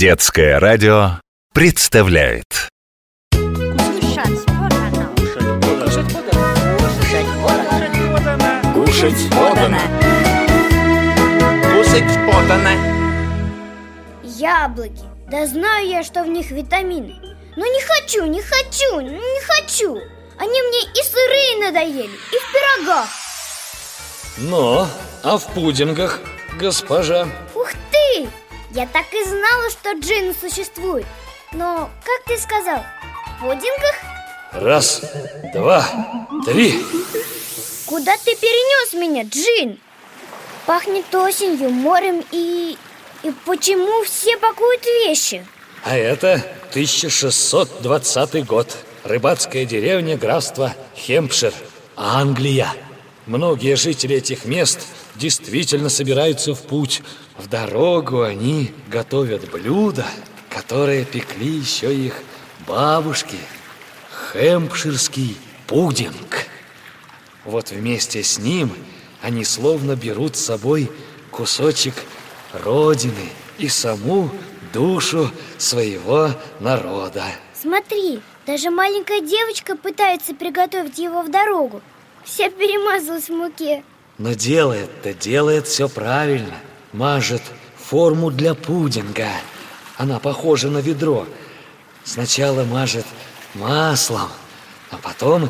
Детское радио представляет Кушать подано. Кушать подано. Яблоки. Да знаю я, что в них витамины. Но не хочу, не хочу, не хочу. Они мне и сырые надоели, и в пирогах. Но, а в пудингах, госпожа? Я так и знала, что джин существует. Но, как ты сказал, в пудингах? Раз, два, три. Куда ты перенес меня, Джин? Пахнет осенью, морем и... И почему все пакуют вещи? А это 1620 год. Рыбацкая деревня графства Хемпшир, Англия. Многие жители этих мест действительно собираются в путь. В дорогу они готовят блюда, которые пекли еще их бабушки. Хемпширский пудинг. Вот вместе с ним они словно берут с собой кусочек родины и саму душу своего народа. Смотри, даже маленькая девочка пытается приготовить его в дорогу. Вся перемазалась в муке. Но делает-то, делает все правильно. Мажет форму для пудинга. Она похожа на ведро. Сначала мажет маслом, а потом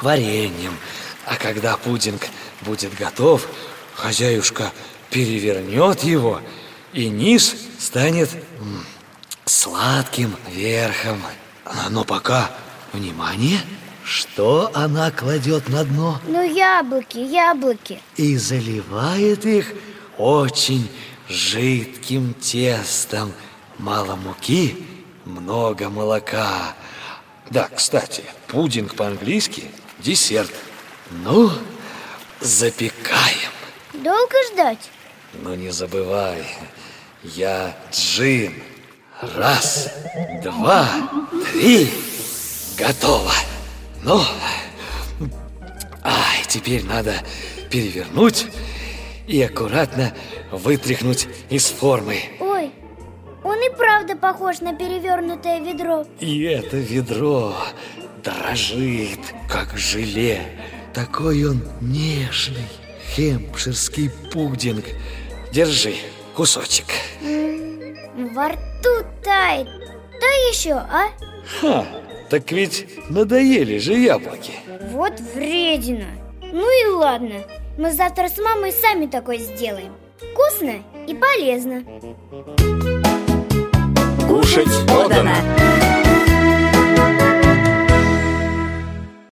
вареньем. А когда пудинг будет готов, хозяюшка перевернет его, и низ станет сладким верхом. Но пока, внимание, что она кладет на дно? Ну, яблоки, яблоки. и заливает их очень жидким тестом. Мало муки, много молока. Да, кстати, пудинг по-английски – десерт. Ну, запекаем. Долго ждать? Но не забывай, я джин. Раз, два, три, готово. Ну, ай, теперь надо перевернуть и аккуратно вытряхнуть из формы. Ой, он и правда похож на перевернутое ведро. И это ведро дрожит, как желе. Такой он нежный, хемпширский пудинг. Держи кусочек. Во рту тает. Дай еще, а? Ха, так ведь надоели же яблоки. Вот вредина. Ну и ладно. Мы завтра с мамой сами такой сделаем. Вкусно и полезно. Кушать подано.